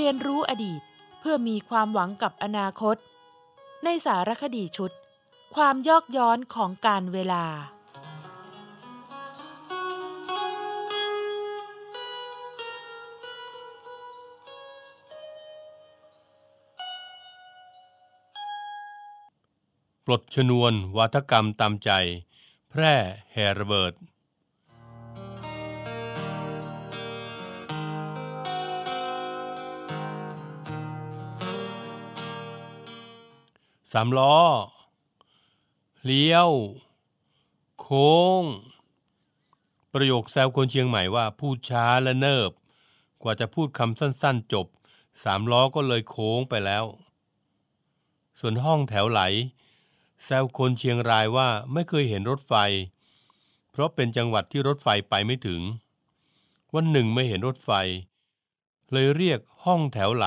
เรียนรู้อดีตเพื่อมีความหวังกับอนาคต ในสารคดีชุด ความยอกย้อนของการเวลา ปลดชนวนวาทกรรมตามใจ แพร่แห่ระเบิด สามล้อ เลี้ยว โค้ง ประโยคแซวคนเชียงใหม่ว่าพูดช้าและเนิบ กว่าจะพูดคำสั้นๆ จบสามล้อก็เลยโค้งไปแล้ว ส่วนห้องแถวไหล แซวคนเชียงรายว่าไม่เคยเห็นรถไฟ เพราะเป็นจังหวัดที่รถไฟไปไม่ถึง วันหนึ่งไม่เห็นรถไฟ เลยเรียกห้องแถวไหล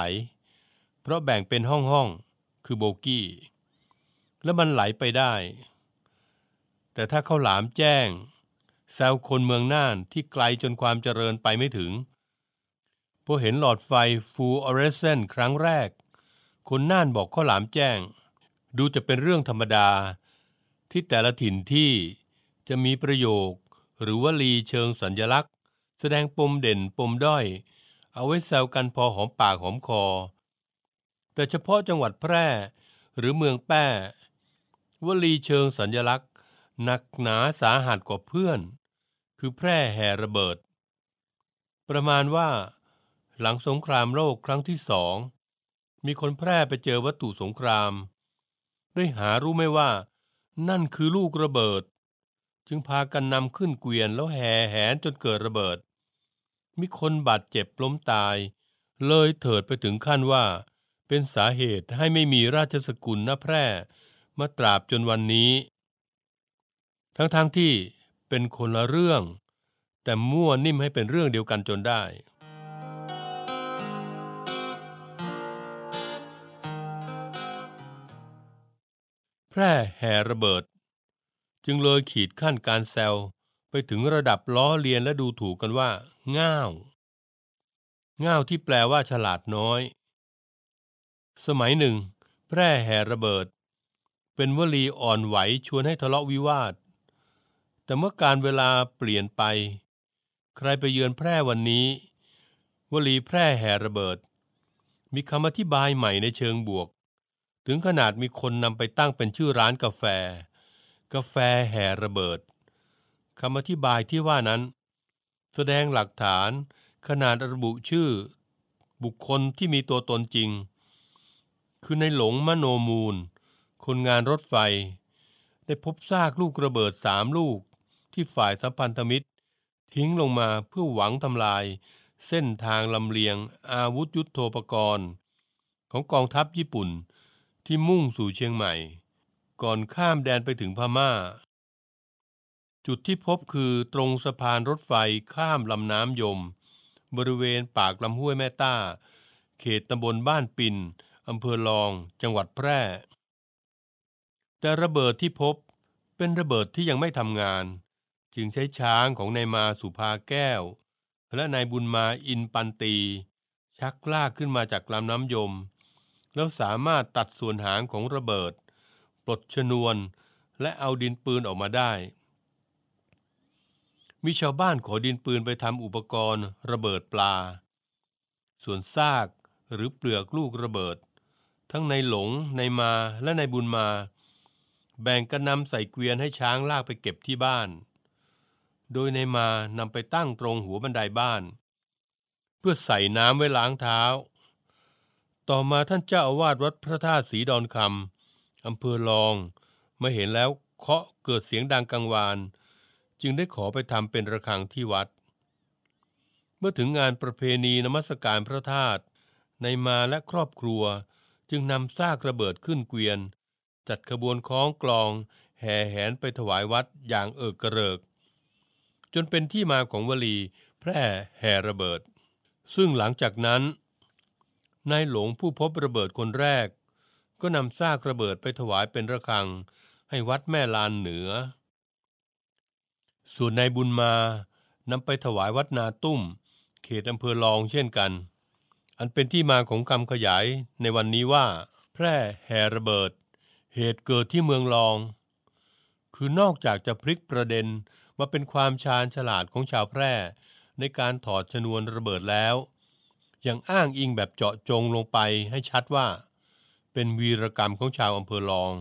เพราะแบ่งเป็นห้องห้องๆคือโบกี้ แล้วมันไหลไปได้ แต่ถ้าเขาหลามแจ้ง แซวคนเมืองน่านที่ไกลจนความเจริญไปไม่ถึงพอเห็นหลอดไฟฟูออเรสเซนครั้งแรก คนน่านบอกข้าวหลามแจ้ง ดูจะเป็นเรื่องธรรมดา ที่แต่ละถิ่นที่จะมีประโยค หรือวลีเชิงสัญญลักษณ์ แสดงปมเด่นปมด้อย เอาไว้แซวกันพอหอมปากหอมคอ แต่เฉพาะจังหวัดแพร่หรือเมืองแป้ วลีเชิงสัญญลักษณ์ หนักหนาสาหัสกว่าเพื่อน คือแพร่แห่ระเบิด ประมาณว่า หลังสงครามโลกครั้งที่สองมีคนแพร่ไปเจอวัตถุสงคราม ได้หารู้ไหมว่า นั่นคือลูกระเบิด จึงพากันนำขึ้นเกวียนแล้วแห่แหนจนเกิดระเบิด มีคนบาดเจ็บล้มตาย เลยเถิดไปถึงขั้นว่า เป็นสาเหตุให้ไม่มีราชสกุลณแพร่ มาตราบจนวันนี้ ทั้งๆทที่เป็นคนละเรื่อง แต่มั่วนิ่มให้เป็นเรื่องเดียวกันจนได้ แพร่แห่ระเบิด จึงเลยขีดขั้นการแซวไปถึงระดับล้อเลียนและดูถูกกันว่า ง่าวง่าวที่แปลว่าฉลาดน้อย สมัยหนึ่ง แพร่แห่ระเบิด เป็นวลีอ่อนไหวชวนให้ทะเลาะวิวาท แต่เมื่อการเวลาเปลี่ยนไป ใครไปเยือนแพร่วันนี้ วลีแพร่แห่ระเบิด มีคำอธิบายใหม่ในเชิงบวก ถึงขนาดมีคนนำไปตั้งเป็นชื่อร้านกาแฟ กาแฟแห่ระเบิดคำอธิบายที่ว่านั้น แสดงหลักฐานขนาดระบุชื่อ บุคคลที่มีตัวตนจริง คือในหลงมโนมูล คนงานรถไฟ ได้พบซากลูกระเบิดสามลูกที่ฝ่ายสัมพันธมิตร ทิ้งลงมาเพื่อหวังทำลาย เส้นทางลำเลียงอาวุธยุโทโธปกรณ์ ของกองทัพญี่ปุ่นที่มุ่งสู่เชียงใหม่ ก่อนข้ามแดนไปถึงพม่า จุดที่พบคือตรงสะพานรถไฟข้ามลำน้ำยม บริเวณปากลำห้วยแม่ต้า เขตตำบลบ้านปินอำเภอลอง จังหวัดแพร่ แต่ระเบิดที่พบเป็นระเบิดที่ยังไม่ทำงาน จึงใช้ช้างของนายมาสุภาแก้ว และนายบุญมาอินปันตี ชักลากขึ้นมาจากลำน้ำยม แล้วสามารถตัดส่วนหางของระเบิด ปลดชนวนและเอาดินปืนออกมาได้ มีชาวบ้านขอดินปืนไปทำอุปกรณ์ระเบิดปลา ส่วนซากหรือเปลือกลูกระเบิด ทั้งในหลงในมาและในบุญมา แบ่งกันนำใส่เกวียนให้ช้างลากไปเก็บที่บ้าน โดยในมานำไปตั้งตรงหัวบันไดบ้าน เพื่อใส่น้ำไว้ล้างเท้า ต่อมาท่านเจ้าอาวาสวัดพระธาตุสีดอนคำอำเภอลองมาเห็นแล้วเคาะเกิดเสียงดังกังวาน จึงได้ขอไปทำเป็นระฆังที่วัด เมื่อถึงงานประเพณีนมัสการพระธาตุในมาและครอบครัวจึงนำซากระเบิดขึ้นเกวียน จัดขบวนคล้องกลอง แห่แหนไปถวายวัดอย่างเอิกกระเริก จนเป็นที่มาของวลี แพร่แห่ระเบิด ซึ่งหลังจากนั้นนายหลงผู้พบระเบิดคนแรก ก็นำซากระเบิดไปถวายเป็นระฆัง ให้วัดแม่ลานเหนือ ส่วนนายบุญมานำไปถวายวัดนาตุ้ม เขตอำเภอลองเช่นกัน อันเป็นที่มาของคำขยายในวันนี้ว่า แพร่แห่ระเบิด เหตุเกิดที่เมืองลอง คือนอกจากจะพลิกประเด็นมาเป็นความชาญฉลาดของชาวแพร่ ในการถอดชนวนระเบิดแล้ว ยังอ้างอิงแบบเจาะจงลงไปให้ชัดว่า เป็นวีรกรรมของชาวอำเภอลอง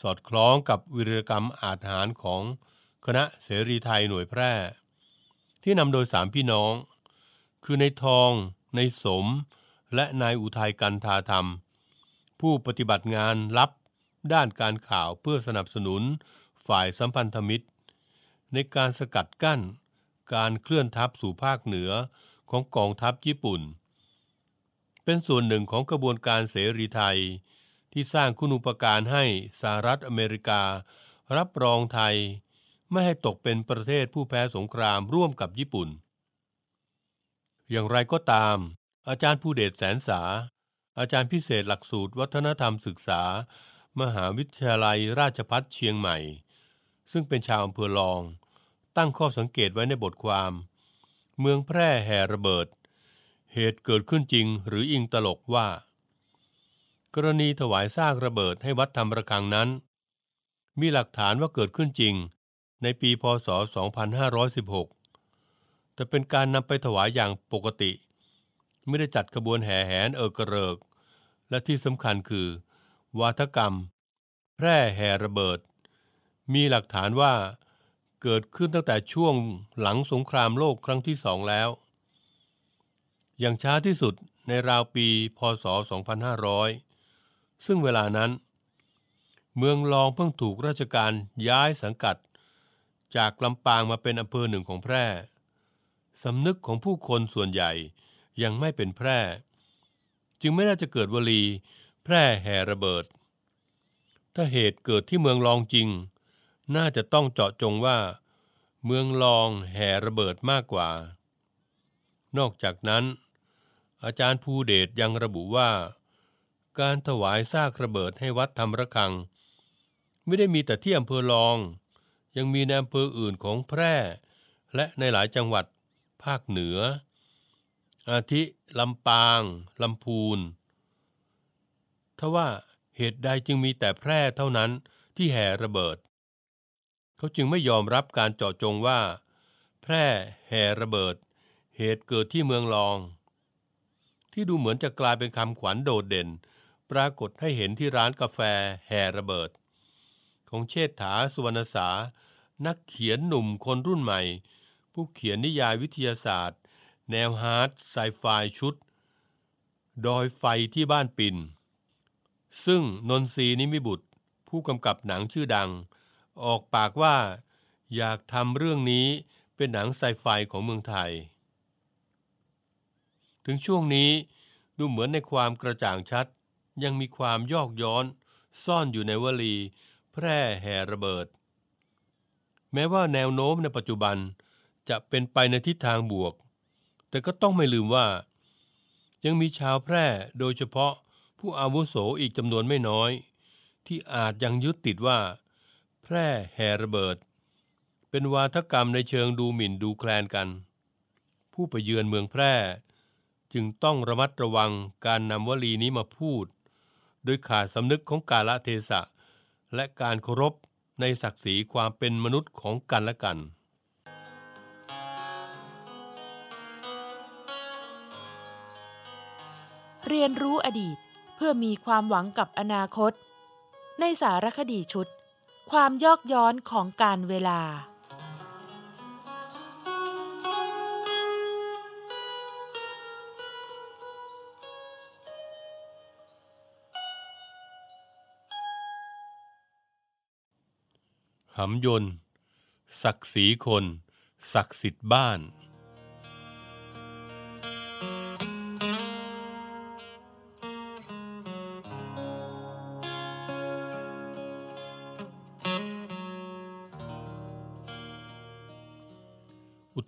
สอดคล้องกับวีรกรรมอาถรรพ์ของคณะเสรีไทยหน่วยแพร่ ที่นำโดยสามพี่น้อง คือในทองในสม และนายอุทัยกันทาธรรม ผู้ปฏิบัติงานลับ ด้านการข่าวเพื่อสนับสนุนฝ่ายสัมพันธมิตร ในการสกัดกั้น การเคลื่อนทัพสู่ภาคเหนือของกองทัพญี่ปุ่น เป็นส่วนหนึ่งของกระบวนการเสรีไทย ที่สร้างคุณูปการให้สหรัฐอเมริกา รับรองไทย ไม่ให้ตกเป็นประเทศผู้แพ้สงครามร่วมกับญี่ปุ่น อย่างไรก็ตาม อาจารย์ผู้เดชแสนสาอาจารย์พิเศษหลักสูตรวัฒนธรรมศึกษา มหาวิทยาลัยราชพัฒเชียงใหม่ ซึ่งเป็นชาวอำเภอลอง ตั้งข้อสังเกตไว้ในบทความ เมืองแพร่แห่ระเบิด เหตุเกิดขึ้นจริงหรืออิงตลกว่า กรณีถวายซากระเบิดให้วัดธรรมระฆังนั้น มีหลักฐานว่าเกิดขึ้นจริง ในปีพศ 2516 แต่เป็นการนำไปถวายอย่างปกติ ไม่ได้จัดขบวนแห่แหนเอิกกระเริก และที่สำคัญคือ วาทกรรม แพร่แห่ระเบิด มีหลักฐานว่าเกิดขึ้นตั้งแต่ช่วงหลังสงครามโลกครั้งที่สองแล้ว อย่างช้าที่สุดในราวปีพศ 2500 ซึ่งเวลานั้น เมืองรองเพิ่งถูกราชการย้ายสังกัด จากลำปางมาเป็นอำเภอหนึ่งของแพร่สำนึกของผู้คนส่วนใหญ่ยังไม่เป็นแพร่ จึงไม่น่าจะเกิดวลี แพร่แห่ระเบิด ถ้าเหตุเกิดที่เมืองรองจริง น่าจะต้องเจาะจงว่า เมืองรองแห่ระเบิดมากกว่า นอกจากนั้น อาจารย์ภูเดชยังระบุว่า การถวายซากระเบิดให้วัดธรรมระฆัง ไม่ได้มีแต่ที่อำเภอรอง ยังมีในอำเภออื่นของแพร่ และในหลายจังหวัดภาคเหนือ อาทิลำปางลำพูน ทว่าเหตุใดจึงมีแต่แพร่เท่านั้นที่แห่ระเบิด เขาจึงไม่ยอมรับการเจาะจงว่า แพร่แห่ระเบิด เหตุเกิดที่เมืองรอง ที่ดูเหมือนจะกลายเป็นคำขวัญโดดเด่น ปรากฏให้เห็นที่ร้านกาแฟแห่ระเบิด ของเชษฐาสุวรรณสา นักเขียนหนุ่มคนรุ่นใหม่ ผู้เขียนนิยายวิทยาศาสตร์ แนว hard sci-fi ชุด ดอยไฟที่บ้านปิน ซึ่งนนทรีนิมิบุตร ผู้กำกับหนังชื่อดัง ออกปากว่า อยากทำเรื่องนี้เป็นหนังไซไฟของเมืองไทย ถึงช่วงนี้ดูเหมือนในความกระจ่างชัด ยังมีความยอกย้อน ซ่อนอยู่ในวลี แพร่แห่ระเบิด แม้ว่าแนวโน้มในปัจจุบันจะเป็นไปในทิศทางบวก แต่ก็ต้องไม่ลืมว่า ยังมีชาวแพร่โดยเฉพาะ ผู้อาวุโสอีกจำนวนไม่น้อย ที่อาจยังยึดติดว่า แพร่แห่ระเบิด เป็นวาทกรรมในเชิงดูหมิ่นดูแคลนกัน ผู้ไปเยือนเมืองแพร่ จึงต้องระมัดระวังการนำวลีนี้มาพูด โดยขาดสำนึกของกาลเทศะ และการเคารพในศักดิ์ศรีความเป็นมนุษย์ของกันและกันเรียนรู้อดีต เพื่อมีความหวังกับอนาคต ในสารคดีชุด ความยอกย้อนของการเวลา หำยนต์ ศักดิ์ศรีคน ศักดิ์สิทธิ์บ้าน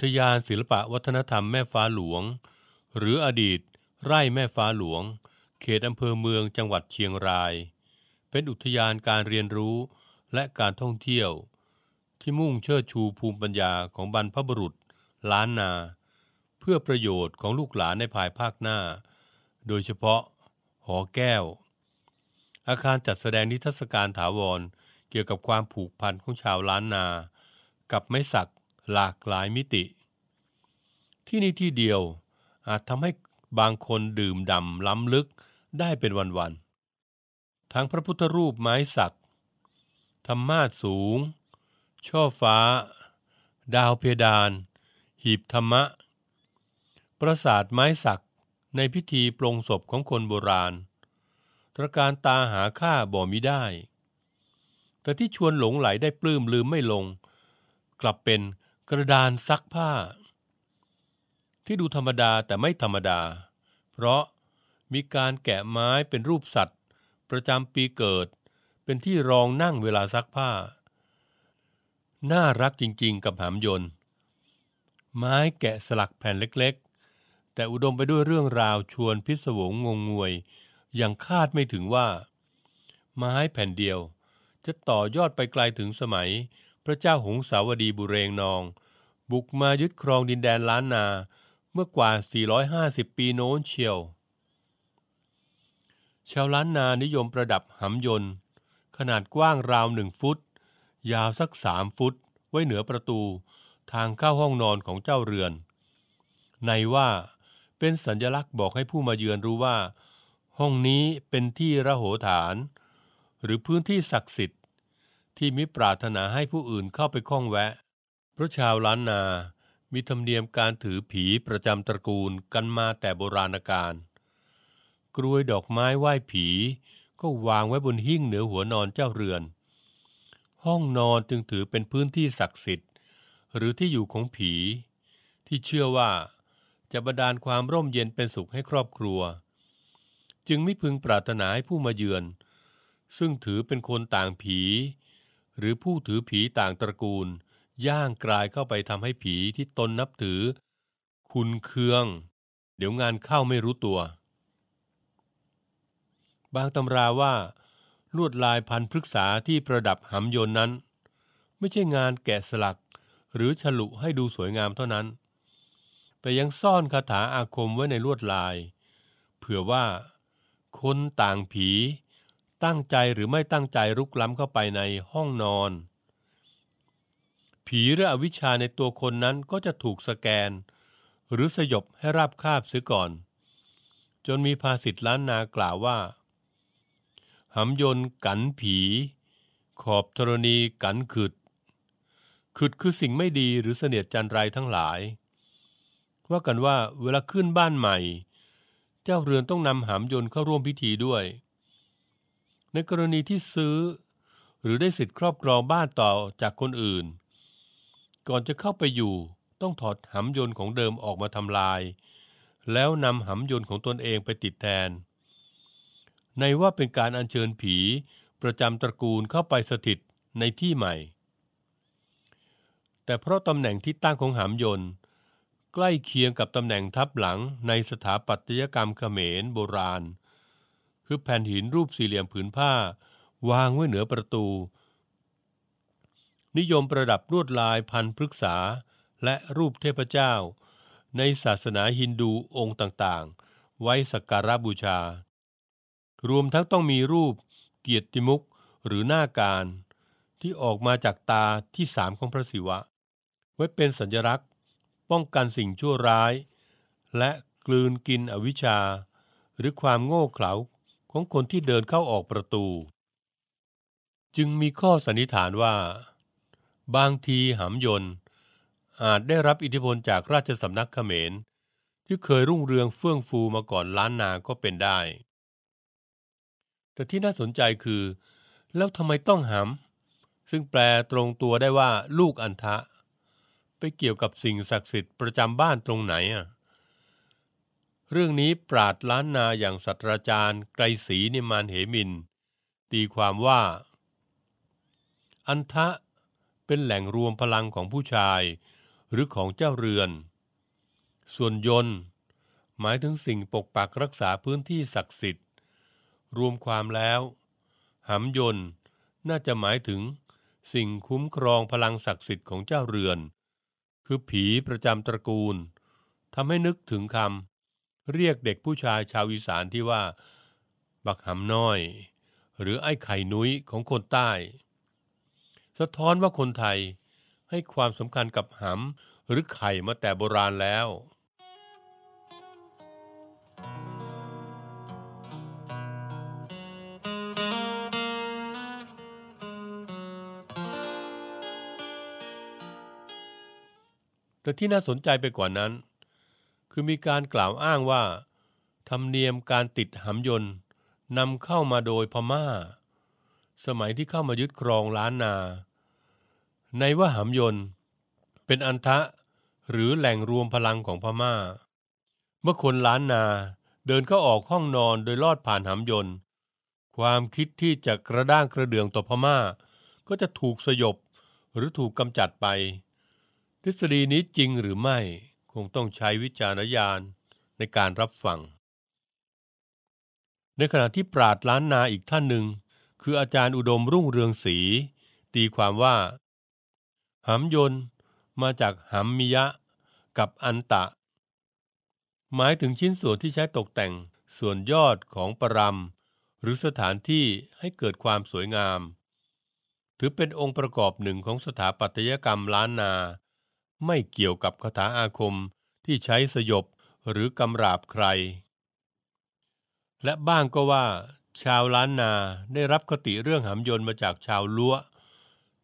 ทยานศิลปะวัฒนธรรมแม่ฟ้าหลวง หรืออดีต ไร่แม่ฟ้าหลวง เขตอำเภอเมืองจังหวัดเชียงราย เป็นอุทยานการเรียนรู้และการท่องเที่ยว ที่มุ่งเชิดชูภูมิปัญญาของบรรพบุรุษ ล้านนา เพื่อประโยชน์ของลูกหลานในภายภาคหน้า โดยเฉพาะ หอแก้ว อาคารจัดแสดงนิทรรศการถาวรเกี่ยวกับความผูกพันของชาวล้านนา กับไม้สัก หลากหลายมิติ ที่นี่ที่เดียวอาจทำให้บางคนดื่มด่ำล้ำลึกได้เป็นวันๆ ทั้งพระพุทธรูปไม้สัก ธรรมาสสูง ช่อฟ้า ดาวเพดาน หีบธรรมะ ปราสาทไม้สักในพิธีปลงศพของคนโบราณ ตระการตาหาค่าบ่มิได้ แต่ที่ชวนหลงไหลได้ปลื้มลืมไม่ลง กลับเป็น กระดานซักผ้า ที่ดูธรรมดาแต่ไม่ธรรมดา เพราะมีการแกะไม้เป็นรูปสัตว์ ประจำปีเกิด เป็นที่รองนั่งเวลาซักผ้า น่ารักจริงๆ กับหามยนต์ ไม้แกะสลักแผ่นเล็กๆ แต่อุดมไปด้วยเรื่องราวชวนพิศวงงงงวย อย่างคาดไม่ถึงว่า ไม้แผ่นเดียวจะต่อยอดไปไกลถึงสมัย พระเจ้าหงสาวดีบุเรงนอง บุกมายึดครองดินแดนล้านนา เมื่อกว่า 450 ปีโน้นเชียว ชาวล้านนานิยมประดับหำยนต์ ขนาดกว้างราวหนึ่งฟุต ยาวสักสามฟุต ไว้เหนือประตูทางเข้าห้องนอนของเจ้าเรือน ในว่าเป็นสัญลักษณ์บอกให้ผู้มาเยือนรู้ว่า ห้องนี้เป็นที่ระโหฐาน หรือพื้นที่ศักดิ์สิทธิ ที่มิปรารถนาให้ผู้อื่นเข้าไปข้องแวะ เพราะชาวล้านนา มีธรรมเนียมการถือผีประจำตระกูลกันมาแต่โบราณกาล กรวยดอกไม้ไหว้ผีก็วางไว้บนหิ้งเหนือหัวนอนเจ้าเรือน ห้องนอนจึงถือเป็นพื้นที่ศักดิ์สิทธิ์ หรือที่อยู่ของผี ที่เชื่อว่าจะบันดาลความร่มเย็นเป็นสุขให้ครอบครัว จึงไม่พึงปรารถนาให้ผู้มาเยือน ซึ่งถือเป็นคนต่างผี หรือผู้ถือผีต่างตระกูล ย่างกลายเข้าไปทำให้ผีที่ตนนับถือ คุณเคือง เดี๋ยวงานเข้าไม่รู้ตัว บางตำราว่า ลวดลายพันพฤกษาที่ประดับหำยนนั้น ไม่ใช่งานแกะสลัก หรือฉลุให้ดูสวยงามเท่านั้น แต่ยังซ่อนคาถาอาคมไว้ในลวดลาย เผื่อว่า คนต่างผี ตั้งใจหรือไม่ตั้งใจรุกล้ำเข้าไปในห้องนอน ผีหรืออวิชชาในตัวคนนั้นก็จะถูกสแกน หรือสยบให้ราบคาบเสียก่อน จนมีภาษิตล้านนากล่าวว่าหำยนกันผี ขอบธรณีกันขึดขึดคือสิ่งไม่ดีหรือเสนียดจันไรทั้งหลาย ว่ากันว่าเวลาขึ้นบ้านใหม่ เจ้าเรือนต้องนำหำยนต์เข้าร่วมพิธีด้วย ในกรณีที่ซื้อ หรือได้สิทธิ์ครอบครองบ้านต่อจากคนอื่น ก่อนจะเข้าไปอยู่ต้องถอดหำยนต์ของเดิมออกมาทำลาย แล้วนำหำยนต์ของตนเองไปติดแทน ในว่าเป็นการอัญเชิญผี ประจำตระกูลเข้าไปสถิตในที่ใหม่ แต่เพราะตำแหน่งที่ตั้งของหำยนต์ใกล้เคียงกับตำแหน่งทับหลังในสถาปัตยกรรมเขมรโบราณ คือแผ่นหินรูปสี่เหลี่ยมผืนผ้า วางไว้เหนือประตู นิยมประดับลวดลายพันพฤกษา และรูปเทพเจ้า ในศาสนาฮินดูองค์ต่างๆ ไว้สักการะบูชา รวมทั้งต้องมีรูปเกียรติมุกหรือหน้าการ ที่ออกมาจากตาที่สามของพระศิวะ ไว้เป็นสัญลักษณ์ ป้องกันสิ่งชั่วร้าย และกลืนกินอวิชชา หรือความโง่เขลา ของคนที่เดินเข้าออกประตู จึงมีข้อสันนิษฐานว่า บางทีหำยนต์ อาจได้รับอิทธิพลจากราชสำนักเขมร ที่เคยรุ่งเรืองเฟื่องฟูมาก่อนล้านนาก็เป็นได้ แต่ที่น่าสนใจคือ แล้วทำไมต้องหำ ซึ่งแปลตรงตัวได้ว่าลูกอันทะ ไปเกี่ยวกับสิ่งศักดิ์สิทธิ์ประจำบ้านตรงไหนอะ เรื่องนี้ปราดล้านนาอย่างศาสตราจารย์ ไกรศรีนิมานเหมิน ตีความว่า อันทะเป็นแหล่งรวมพลังของผู้ชาย หรือของเจ้าเรือน ส่วนยนต์หมายถึงสิ่งปกปักรักษาพื้นที่ศักดิ์สิทธิ์ รวมความแล้วหำยนต์น่าจะหมายถึงสิ่งคุ้มครองพลังศักดิ์สิทธิ์ของเจ้าเรือน คือผีประจำตระกูลทำให้นึกถึงคำ เรียกเด็กผู้ชายชาวอีสานที่ว่า บักหำน้อย หรือไอ้ไข่นุ้ยของคนใต้ สะท้อนว่าคนไทยให้ความสำคัญกับหำหรือไข่มาแต่โบราณแล้วแต่ที่น่าสนใจไปกว่านั้น คือมีการกล่าวอ้างว่า ธรรมเนียมการติดหำยนต์นำเข้ามาโดยพม่า สมัยที่เข้ามายึดครองล้านนา ในว่าหำยนต์เป็นอันทะหรือแหล่งรวมพลังของพม่า เมื่อคนล้านนาเดินเข้าออกห้องนอนโดยลอดผ่านหำยนต์ ความคิดที่จะกระด้างกระเดืองต่อพม่า ก็จะถูกสยบหรือถูกกำจัดไป ทฤษฎีนี้จริงหรือไม่ งต้องใช้วิจารณญาณในการรับฟัง ในขณะที่ปราดล้านนาอีกท่านหนึ่ง คืออาจารย์อุดมรุ่งเรืองศรีตีความว่าหำยนต์มาจากหำมิยะ กับอันตะ หมายถึงชิ้นส่วนที่ใช้ตกแต่งส่วนยอดของปรำหรือสถานที่ให้เกิดความสวยงาม ถือเป็นองค์ประกอบหนึ่งของสถาปัตยกรรมล้านนา ไม่เกี่ยวกับคาถาอาคมที่ใช้สยบหรือกำราบใคร และบ้างก็ว่า ชาวล้านนาได้รับคติเรื่องหำยนต์มาจากชาวลัว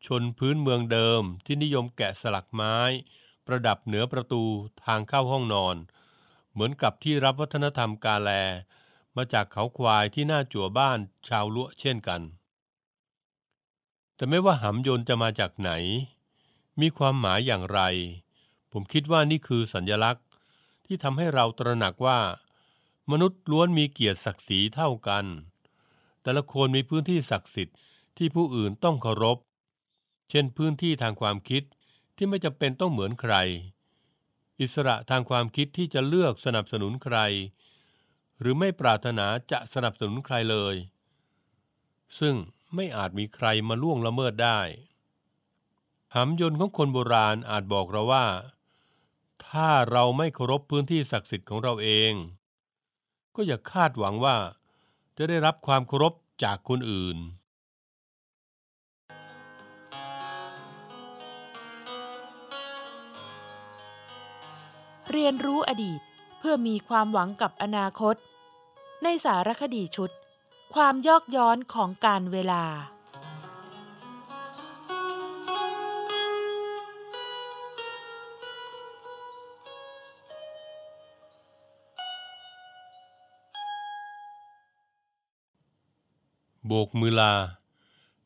ชนพื้นเมืองเดิมที่นิยมแกะสลักไม้ ประดับเหนือประตูทางเข้าห้องนอน เหมือนกับที่รับวัฒนธรรมกาแล มาจากเขาควายที่หน้าจั่วบ้านชาวล้วเช่นกัน แต่ไม่ว่าหำยนต์จะมาจากไหน มีความหมายอย่างไร ผมคิดว่านี่คือสัญญลักษณ์ที่ทำให้เราตระหนักว่า มนุษย์ล้วนมีเกียรติศักดิ์ศรีเท่ากัน แต่ละคนมีพื้นที่ศักดิ์สิทธิ์ที่ผู้อื่นต้องเคารพ เช่นพื้นที่ทางความคิดที่ไม่จำเป็นต้องเหมือนใคร อิสระทางความคิดที่จะเลือกสนับสนุนใคร หรือไม่ปรารถนาจะสนับสนุนใครเลย ซึ่งไม่อาจมีใครมาล่วงละเมิดได้ หำยนต์ของคนโบราณอาจบอกเราว่า ถ้าเราไม่เคารพพื้นที่ศักดิ์สิทธิ์ของเราเอง ก็อย่าคาดหวังว่า จะได้รับความเคารพจากคนอื่น เรียนรู้อดีตเพื่อมีความหวังกับอนาคต ในสารคดีชุด ความยอกย้อนของการเวลา โบกมือลา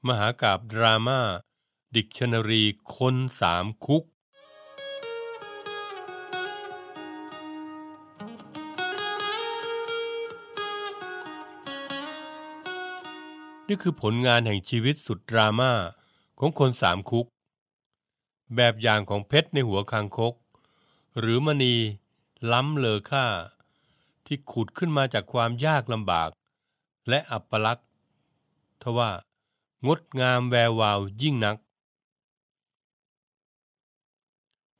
มหากาบดราม่า ดิกชันนารีคนสามคุก นี่คือผลงานแห่งชีวิตสุดดราม่าของคนสามคุก แบบอย่างของเพชรในหัวคางคก หรือมณีล้ำเลอค่า ที่ขุดขึ้นมาจากความยากลำบาก และอัปลักษณ ทว่า งดงามแวววาวยิ่งนัก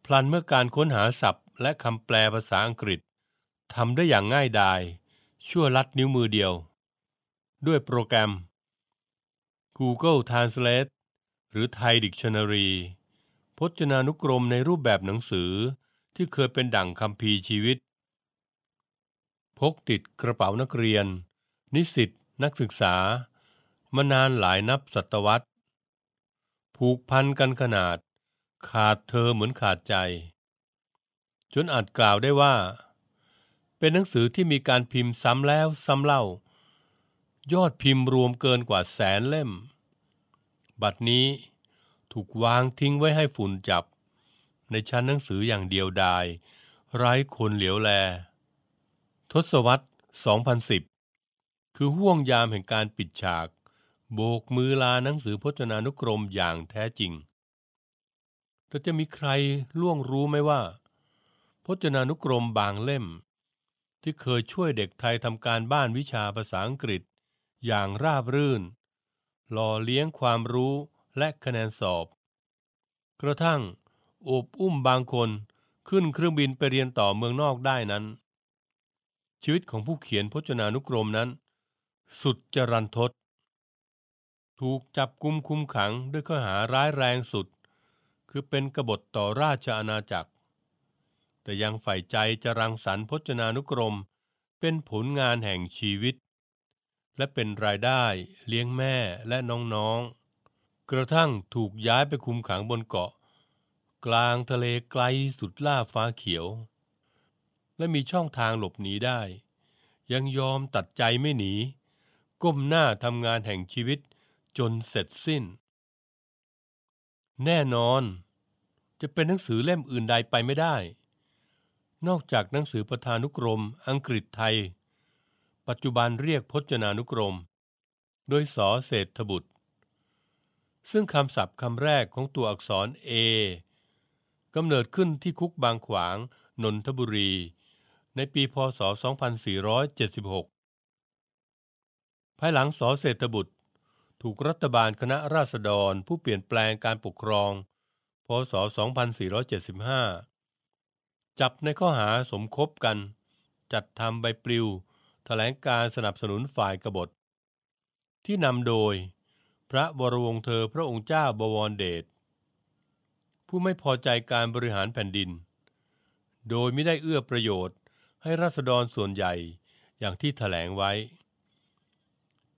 พลันเมื่อการค้นหาศัพท์ และคำแปลภาษาอังกฤษทำได้อย่างง่ายดาย ชั่วลัดนิ้วมือเดียว ด้วยโปรแกรม Google Translate หรือ Thai Dictionary พจนานุกรมในรูปแบบหนังสือที่เคยเป็นดั่งคำพีชีวิต พกติดกระเป๋านักเรียน นิสิตนักศึกษา มานานหลายนับศตวรรษ ผูกพันกันขนาด ขาดเธอเหมือนขาดใจ จนอาจกล่าวได้ว่า เป็นหนังสือที่มีการพิมพ์ซ้ำแล้วซ้ำเล่า ยอดพิมพ์รวมเกินกว่าแสนเล่ม บัดนี้ถูกวางทิ้งไว้ให้ฝุ่นจับ ในชั้นหนังสืออย่างเดียวดาย ไร้คนเหลียวแล ทศวรรษ 2010 คือห่วงยามแห่งการปิดฉาก โบกมือลาหนังสือพจนานุกรมอย่างแท้จริง แต่จะมีใครล่วงรู้ไหมว่า พจนานุกรมบางเล่ม ที่เคยช่วยเด็กไทยทำการบ้านวิชาภาษาอังกฤษ อย่างราบรื่น หล่อเลี้ยงความรู้และคะแนนสอบ กระทั่งโอบอุ้มบางคนขึ้นเครื่องบินไปเรียนต่อเมืองนอกได้นั้น ชีวิตของผู้เขียนพจนานุกรมนั้น สุดจรันทด ถูกจับกุมคุมขังด้วยข้อหาร้ายแรงสุด คือเป็นกบฏต่อราชอาณาจักร แต่ยังใฝ่ใจจะรังสรรค์พจนานุกรม เป็นผลงานแห่งชีวิต และเป็นรายได้เลี้ยงแม่และน้องๆ กระทั่งถูกย้ายไปคุมขังบนเกาะ กลางทะเลไกลสุดล่าฟ้าเขียว และมีช่องทางหลบหนีได้ ยังยอมตัดใจไม่หนี ก้มหน้าทำงานแห่งชีวิต จนเสร็จสิ้น แน่นอน จะเป็นหนังสือเล่มอื่นใดไปไม่ได้ นอกจากหนังสือประธานุกรม อังกฤษไทย ปัจจุบันเรียกพจนานุกรม โดยสอเศรษฐบุตร ซึ่งคำศัพท์คำแรกของตัวอักษร A กำเนิดขึ้นที่คุกบางขวาง นนทบุรี ในปีพศ 2476 ภายหลังสอเศรษฐบุตร ถูกรัฐบาลคณะราษฎรผู้เปลี่ยนแปลงการปกครอง พศ 2475 จับในข้อหาสมคบกัน จัดทำใบปลิวแถลงการสนับสนุนฝ่ายกบฏ ที่นำโดย พระวรวงเธอพระองค์เจ้าบวรเดชผู้ไม่พอใจการบริหารแผ่นดิน โดยไม่ได้เอื้อประโยชน์ให้ราษฎรส่วนใหญ่อย่างที่แถลงไว้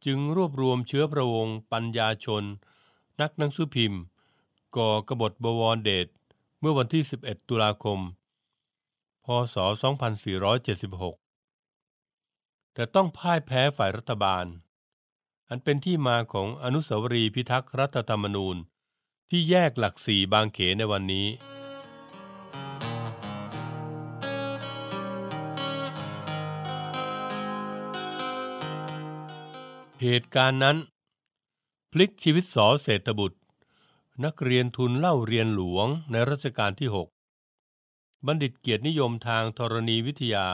จึงรวบรวมเชื้อพระวงศ์ปัญญาชน นักหนังสือพิมพ์ ก่อกบฏบวรเดชเมื่อวันที่ 11 ตุลาคม พศ 2476 แต่ต้องพ่ายแพ้ฝ่ายรัฐบาล อันเป็นที่มาของอนุสาวรีย์พิทักษ์รัฐธรรมนูญ ที่แยกหลักสี่บางเขนในวันนี้ เหตุการณ์นั้น พลิกชีวิตสอเศรษฐบุตร นักเรียนทุนเล่าเรียนหลวงในรัชกาลที่ 6 บัณฑิตเกียรตินิยมทางธรณีวิทยา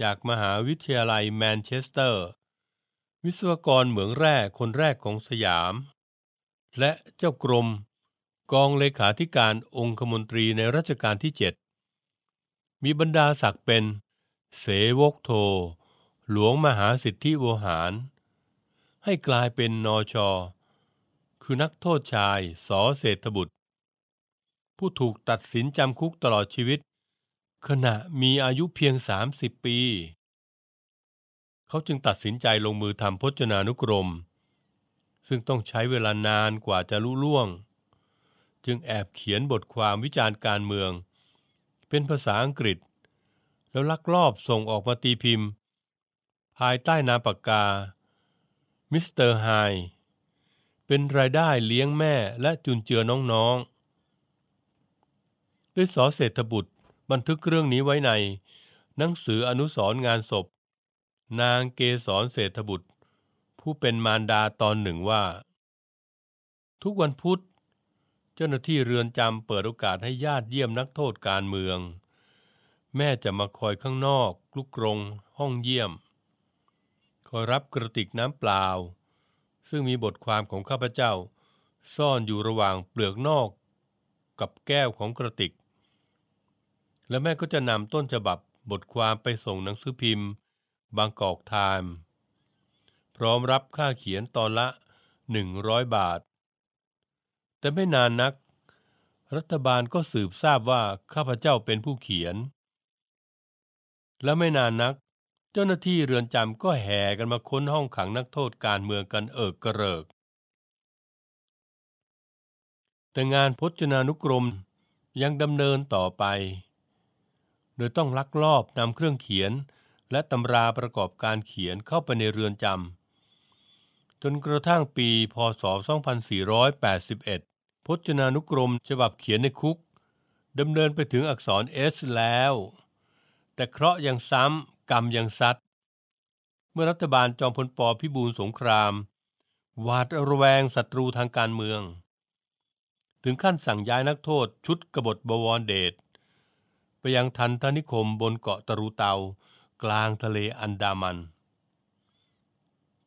จากมหาวิทยาลัยแมนเชสเตอร์ วิศวกรเหมืองแร่คนแรกของสยาม และเจ้ากรม กองเลขาธิการองคมนตรีในรัชกาลที่ 7 มีบรรดาศักดิ์เป็น เสวกโทหลวงมหาสิทธิโวหาร ให้กลายเป็นนอชอคือนักโทษชายสอเศรษฐบุตร ผู้ถูกตัดสินจำคุกตลอดชีวิต ขณะมีอายุเพียง 30 ปี เขาจึงตัดสินใจลงมือทำพจนานุกรม ซึ่งต้องใช้เวลานานกว่าจะลุล่วง จึงแอบเขียนบทความวิจารณ์การเมือง เป็นภาษาอังกฤษ แล้วลักลอบส่งออกมาตีพิมพ์ ภายใต้นามปากกา มิสเตอร์ไฮเป็นรายได้เลี้ยงแม่และจุนเจือน้องๆ ด้วยสอเศรษฐบุตรบันทึกเรื่องนี้ไว้ใน หนังสืออนุสรณ์งานศพ นางเกษรเศรษฐบุตร ผู้เป็นมารดาตอนหนึ่งว่า ทุกวันพุธ เจ้าหน้าที่เรือนจำเปิดโอกาสให้ญาติเยี่ยมนักโทษการเมือง แม่จะมาคอยข้างนอกลุกกรงห้องเยี่ยม คอยรับกระติกน้ำเปล่า ซึ่งมีบทความของข้าพเจ้า ซ่อนอยู่ระหว่างเปลือกนอก กับแก้วของกระติก และแม่ก็จะนำต้นฉบับบทความไปส่งหนังสือพิมพ์ บางกอกไทม์พร้อมรับค่าเขียนตอนละ 100 บาท แต่ไม่นานนัก รัฐบาลก็สืบทราบว่าข้าพเจ้าเป็นผู้เขียน และไม่นานนัก จ้าหน้าที่เรือนจำก็แห่กันมาค้นห้องขังนักโทษการเมืองกันเอิกกระเริก แต่งานพจนานุกรมยังดำเนินต่อไป โดยต้องลักลอบนำเครื่องเขียน และตำราประกอบการเขียนเข้าไปในเรือนจำจนกระทั่งปีพศ 2481 พจนานุกรมฉบับเขียนในคุกดำเนินไปถึงอักษร S แล้ว แต่เคราะห์ยังซ้ำ กรรมยังซัดเมื่อรัฐบาลจอมพลปพิบูลสงครามหวาดระแวงศัตรูทางการเมือง ถึงขั้นสั่งย้ายนักโทษชุดกบฏบวรเดชไปยังทันทนิคมบนเกาะตรูเตากลางทะเลอันดามัน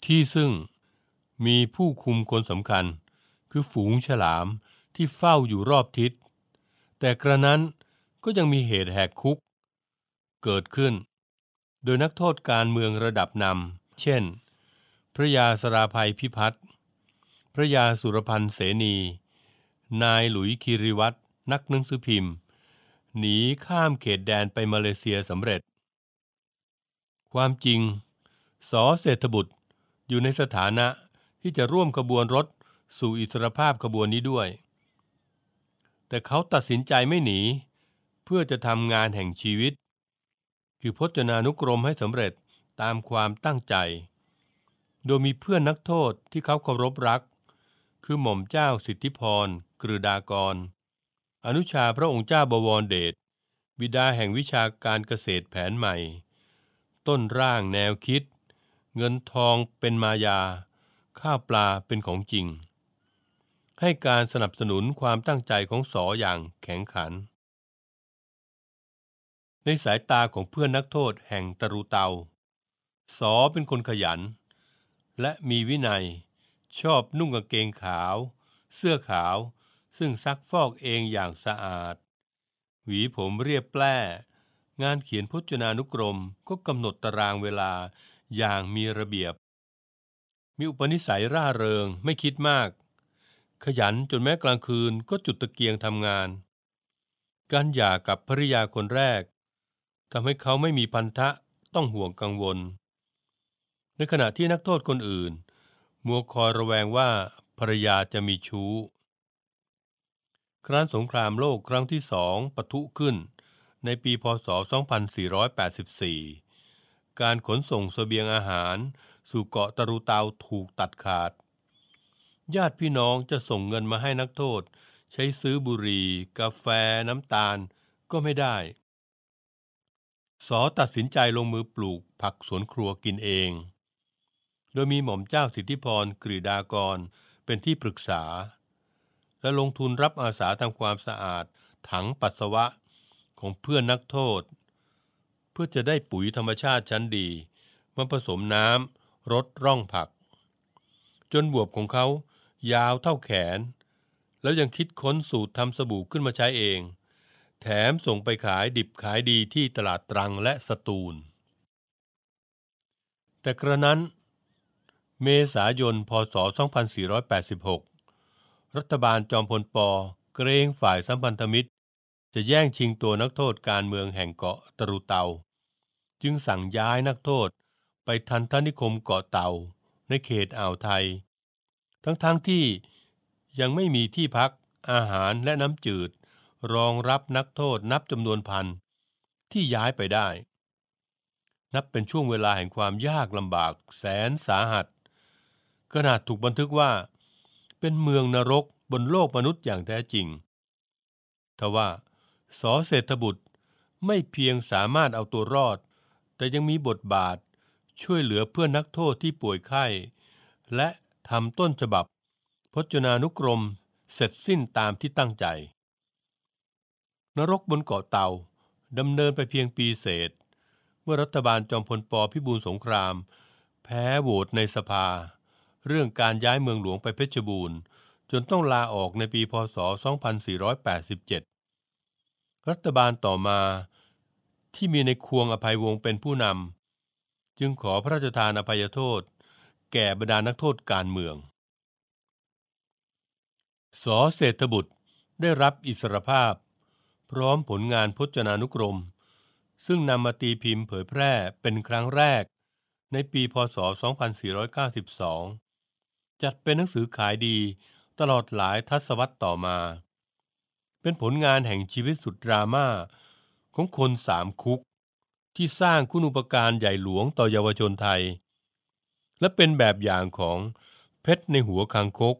ที่ซึ่งมีผู้คุมคนสำคัญคือฝูงฉลามที่เฝ้าอยู่รอบทิศ แต่กระนั้นก็ยังมีเหตุแหกคุก เกิดขึ้น โดยนักโทษการเมืองระดับนำ เช่น พระยาสราภัยพิพัฒน์พระยาสุรพันธ์เสนี นายหลุยคีริวัตรนักหนังสือพิมพ์ หนีข้ามเขตแดนไปมาเลเซียสำเร็จ ความจริง สอเศรษฐบุตรอยู่ในสถานะที่จะร่วมขบวนรถสู่อิสรภาพขบวนนี้ด้วย แต่เขาตัดสินใจไม่หนี เพื่อจะทำงานแห่งชีวิต คือพจนานุกรมให้สำเร็จตามความตั้งใจ โดยมีเพื่อนนักโทษที่เขาเคารพรัก คือหม่อมเจ้าสิทธิพรกฤดากร อนุชาพระองค์เจ้าบวรเดชบิดาแห่งวิชาการเกษตรแผนใหม่ ต้นร่างแนวคิด เงินทองเป็นมายา ข้าวปลาเป็นของจริง ให้การสนับสนุนความตั้งใจของสออย่างแข็งขัน ในสายตาของเพื่อนนักโทษแห่งตรูเตา สอเป็นคนขยัน และมีวินัย ชอบนุ่งกางเกงขาว เสื้อขาว ซึ่งซักฟอกเองอย่างสะอาด หวีผมเรียบแปร่งานเขียนพจนานุกรมก็กำหนดตารางเวลาอย่างมีระเบียบ มีอุปนิสัยร่าเริงไม่คิดมาก ขยันจนแม้กลางคืนก็จุดตะเกียงทำงาน การหย่ากับภริยาคนแรก ทำให้เขาไม่มีพันธะต้องห่วงกังวล ในขณะที่นักโทษคนอื่น มัวคอยระแวงว่าภรรยาจะมีชู้ ครั้นสงครามโลกครั้งที่สองปะทุขึ้นในปีพศ 2484 การขนส่งเสบียงอาหาร สู่เกาะตะรุเตาถูกตัดขาด ญาติพี่น้องจะส่งเงินมาให้นักโทษ ใช้ซื้อบุหรี่ กาแฟ น้ำตาลก็ไม่ได้ สอตัดสินใจลงมือปลูกผักสวนครัวกินเอง โดยมีหม่อมเจ้าสิทธิพรกฤดากรเป็นที่ปรึกษา และลงทุนรับอาสาทำความสะอาดถังปัสสาวะของเพื่อนนักโทษ เพื่อจะได้ปุ๋ยธรรมชาติชั้นดีมาผสมน้ำรดร่องผัก จนบวบของเขายาวเท่าแขน แล้วยังคิดค้นสูตรทำสบู่ขึ้นมาใช้เอง แถมส่งไปขายดิบขายดีที่ตลาดตรังและสตูล แต่กระนั้น เมษายน พศ 2486 รัฐบาลจอมพลปเกรงฝ่ายสัมพันธมิตร จะแย่งชิงตัวนักโทษการเมืองแห่งเกาะตรุเตา จึงสั่งย้ายนักโทษไปทันทนิคมเกาะเตาในเขตอ่าวไทย ทั้งๆทที่ยังไม่มีที่พักอาหารและน้ำจืด รองรับนักโทษนับจำนวนพันที่ย้ายไปได้ นับเป็นช่วงเวลาแห่งความยากลำบากแสนสาหัสขนาดถูกบันทึกว่า เป็นเมืองนรกบนโลกมนุษย์อย่างแท้จริงทว่าสอเศรษฐบุตรไม่เพียงสามารถเอาตัวรอด แต่ยังมีบทบาทช่วยเหลือเพื่อนนักโทษที่ป่วยไข้ และทำต้นฉบับ พจนานุกรมเสร็จสิ้นตามที่ตั้งใจ นรกบนเกาะเต่าดำเนินไปเพียงปีเศษ เมื่อรัฐบาลจอมพลปพิบูลสงคราม แพ้โหวตในสภา เรื่องการย้ายเมืองหลวงไปเพชรบูรณ์ จนต้องลาออกในปีพศ 2487 รัฐบาลต่อมาที่มีในควงอภัยวงศ์เป็นผู้นำจึงขอพระราชทานอภัยโทษ แก่บรรดานักโทษการเมือง สอเศรษฐบุตรได้รับอิสรภาพ พร้อมผลงานพจนานุกรม ซึ่งนำมาตีพิมพ์เผยแพร่เป็นครั้งแรก ในปีพศ 2492 จัดเป็นหนังสือขายดีตลอดหลายทศวรรษต่อมา เป็นผลงานแห่งชีวิตสุดดราม่าของคนสามคุก ที่สร้างคุณูปการใหญ่หลวงต่อเยาวชนไทย และเป็นแบบอย่างของเพชรในหัวคางคก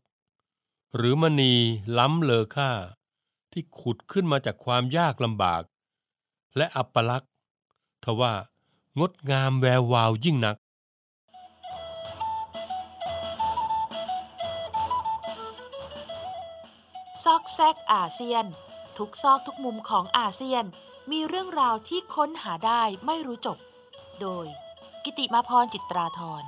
หรือมณีล้ำเลอค่า ที่ขุดขึ้นมาจากความยากลำบาก และอัปลักษณ์ทว่างดงามแวววาวยิ่งนัก ซอกแซกอาเซียน ทุกซอกทุกมุมของอาเซียนมีเรื่องราวที่ค้นหาได้ไม่รู้จบ โดย กิติมาพรจิตราธร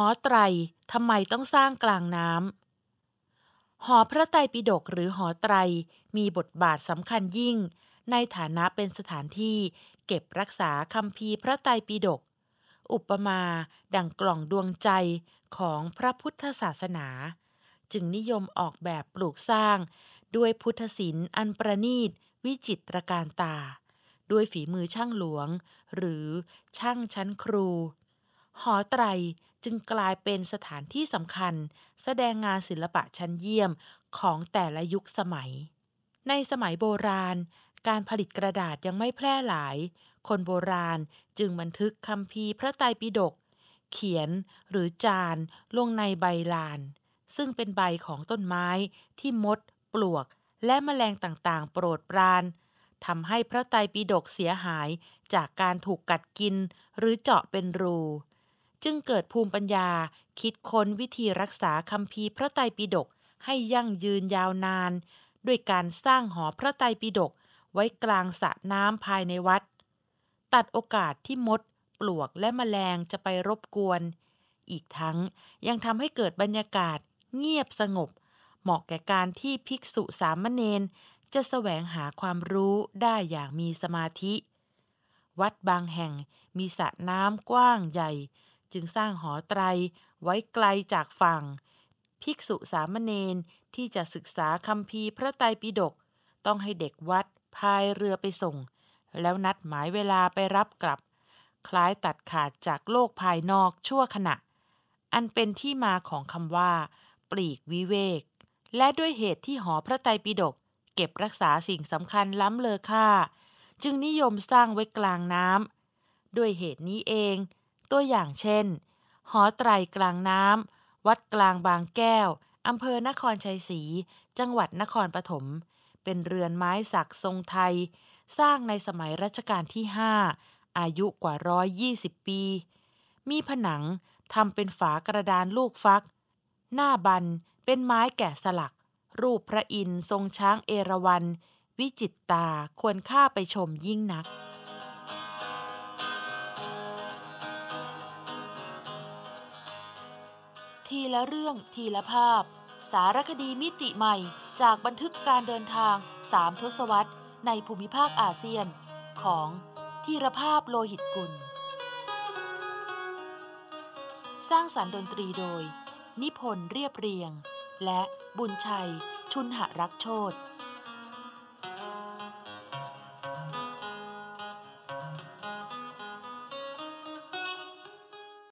อไตรทำไมต้องสร้างกลางน้ำหอพระไตรปิฎกหรือหอไตรมีบทบาทสำคัญยิ่ง ในฐานะเป็นสถานที่เก็บรักษาคำพีพระไตรปิฎกอุปมาดังกล่องดวงใจของพระพุทธศาสนา จึงนิยมออกแบบปลูกสร้าง ด้วยพุทธศิลป์อันประณีต วิจิตรการตา ด้วยฝีมือช่างหลวง หรือช่างชั้นครู หอไตร จึงกลายเป็นสถานที่สำคัญ แสดงงานศิลปะชั้นเยี่ยมของแต่ละยุคสมัย ในสมัยโบราณ การผลิตกระดาษยังไม่แพร่หลาย คนโบราณจึงบันทึกคำพีพระไตรปิฎกเขียนหรือจานลงในใบลาน ซึ่งเป็นใบของต้นไม้ที่มด ปลวก และแมลงต่างๆ โปรดปรานทำให้พระไตรปิฎกเสียหายจากการถูกกัดกินหรือเจาะเป็นรู จึงเกิดภูมิปัญญา คิดค้นวิธีรักษาคำพีพระไตรปิฎกให้ยั่งยืนยาวนาน ด้วยการสร้างหอพระไตรปิฎกไว้กลางสระน้ำภายในวัด ตัดโอกาสที่มด ปลวกและแมลงจะไปรบกวน อีกทั้งยังทำให้เกิดบรรยากาศเงียบสงบ เหมาะแก่การที่ภิกษุสามเณรจะแสวงหาความรู้ได้อย่างมีสมาธิ วัดบางแห่งมีสระน้ำกว้างใหญ่ จึงสร้างหอไตรไว้ไกลจากฝั่ง ภิกษุสามเณรที่จะศึกษาคำพีพระไตรปิฎกต้องให้เด็กวัดพายเรือไปส่ง แล้วนัดหมายเวลาไปรับกลับ คล้ายตัดขาดจากโลกภายนอกชั่วขณะ อันเป็นที่มาของคำว่า ปลีกวิเวก และด้วยเหตุที่หอพระไตรปิฎกเก็บรักษาสิ่งสำคัญล้ำเลอค่า จึงนิยมสร้างไว้กลางน้ำด้วยเหตุนี้เอง ตัวอย่างเช่น หอไตรกลางน้ำ วัดกลางบางแก้ว อำเภอนครชัยศรี จังหวัดนครปฐม เป็นเรือนไม้สักทรงไทย สร้างในสมัยรัชกาลที่ 5 อายุกว่า 120 ปี มีผนังทำเป็นฝากระดานลูกฟัก หน้าบันเป็นไม้แกะสลัก รูปพระอินทร์ทรงช้างเอราวัณ วิจิตตาควรค่าไปชมยิ่งนัก ทีละเรื่องทีละภาพ สารคดีมิติใหม่จากบันทึกการเดินทางสามทศวรรษ ในภูมิภาคอาเซียน ของทีรภาพโลหิตกุล สร้างสารรค์ดนตรีโดย นิพนธ์เรียบเรียง และบุญชัย ชุนหรักโชต